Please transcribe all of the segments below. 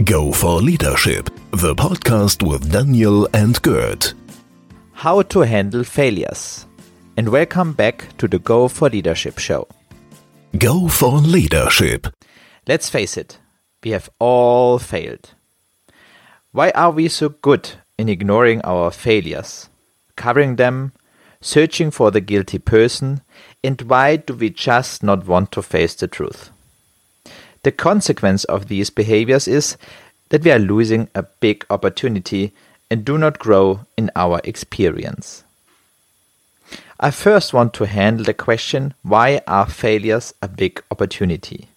Go for Leadership, the podcast with Daniel and Gert. How to handle failures. And welcome back to the Go for Leadership show. Go for Leadership. Let's face it, we have all failed. Why are we so good in ignoring our failures, covering them, searching for the guilty person, and why do we just not want to face the truth? The consequence of these behaviors is that we are losing a big opportunity and do not grow in our experience. I first want to handle the question why are failures a big opportunity?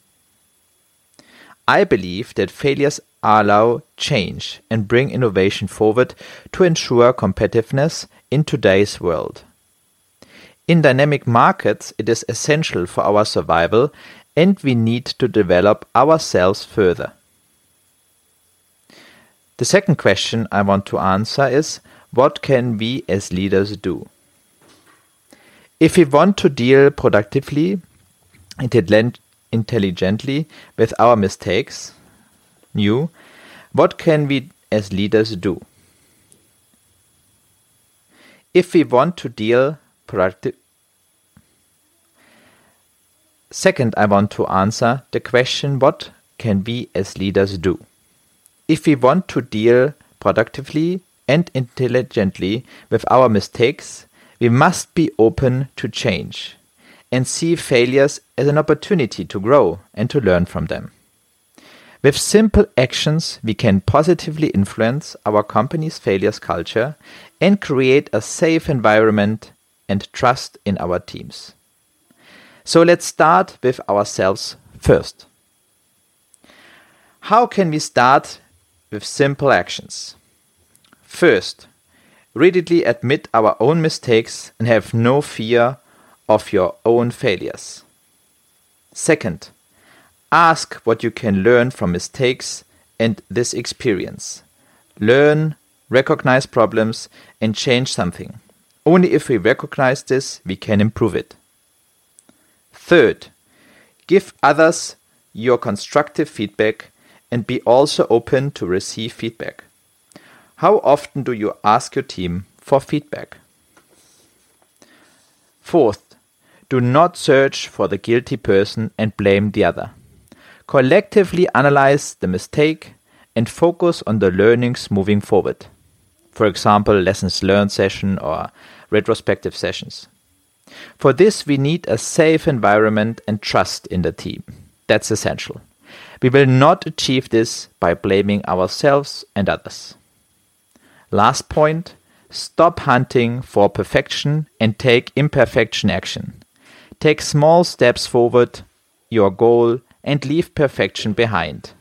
I believe that failures allow change and bring innovation forward to ensure competitiveness in today's world. In dynamic markets, it is essential for our survival and we need to develop ourselves further. The second question I want to answer is what can we as leaders do? If we want to deal productively, and intelligently with our mistakes, new, what can we as leaders do? If we want to deal productive Second, I want to answer the question what can we as leaders do? If we want to deal productively and intelligently with our mistakes, we must be open to change and see failures as an opportunity to grow and to learn from them. With simple actions, we can positively influence our company's failures culture and create a safe environment and trust in our teams. So let's start with ourselves first. How can we start with simple actions? First, readily admit our own mistakes and have no fear of your own failures. Second, ask what you can learn from mistakes and this experience. Learn, recognize problems, and change something. Only if we recognize this, we can improve it. Third, give others your constructive feedback and be also open to receive feedback. How often do you ask your team for feedback? Fourth, do not search for the guilty person and blame the other. Collectively analyze the mistake and focus on the learnings moving forward. For example, lessons learned session or retrospective sessions. For this, we need a safe environment and trust in the team. That's essential. We will not achieve this by blaming ourselves and others. Last point stop hunting for perfection and take imperfection action. Take small steps forward, your goal, and leave perfection behind.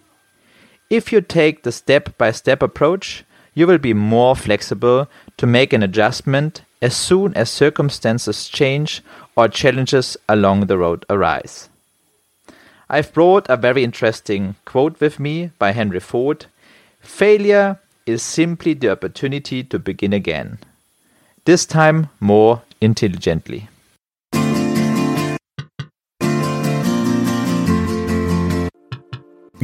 If you take the step by step approach, you will be more flexible to make an adjustment as soon as circumstances change or challenges along the road arise. I've brought a very interesting quote with me by Henry Ford Failure is simply the opportunity to begin again, this time more intelligently.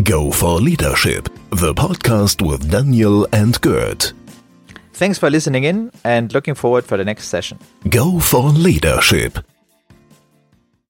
Go for Leadership, the podcast with Daniel and Gert. Thanks for listening in and looking forward for the next session. Go for Leadership.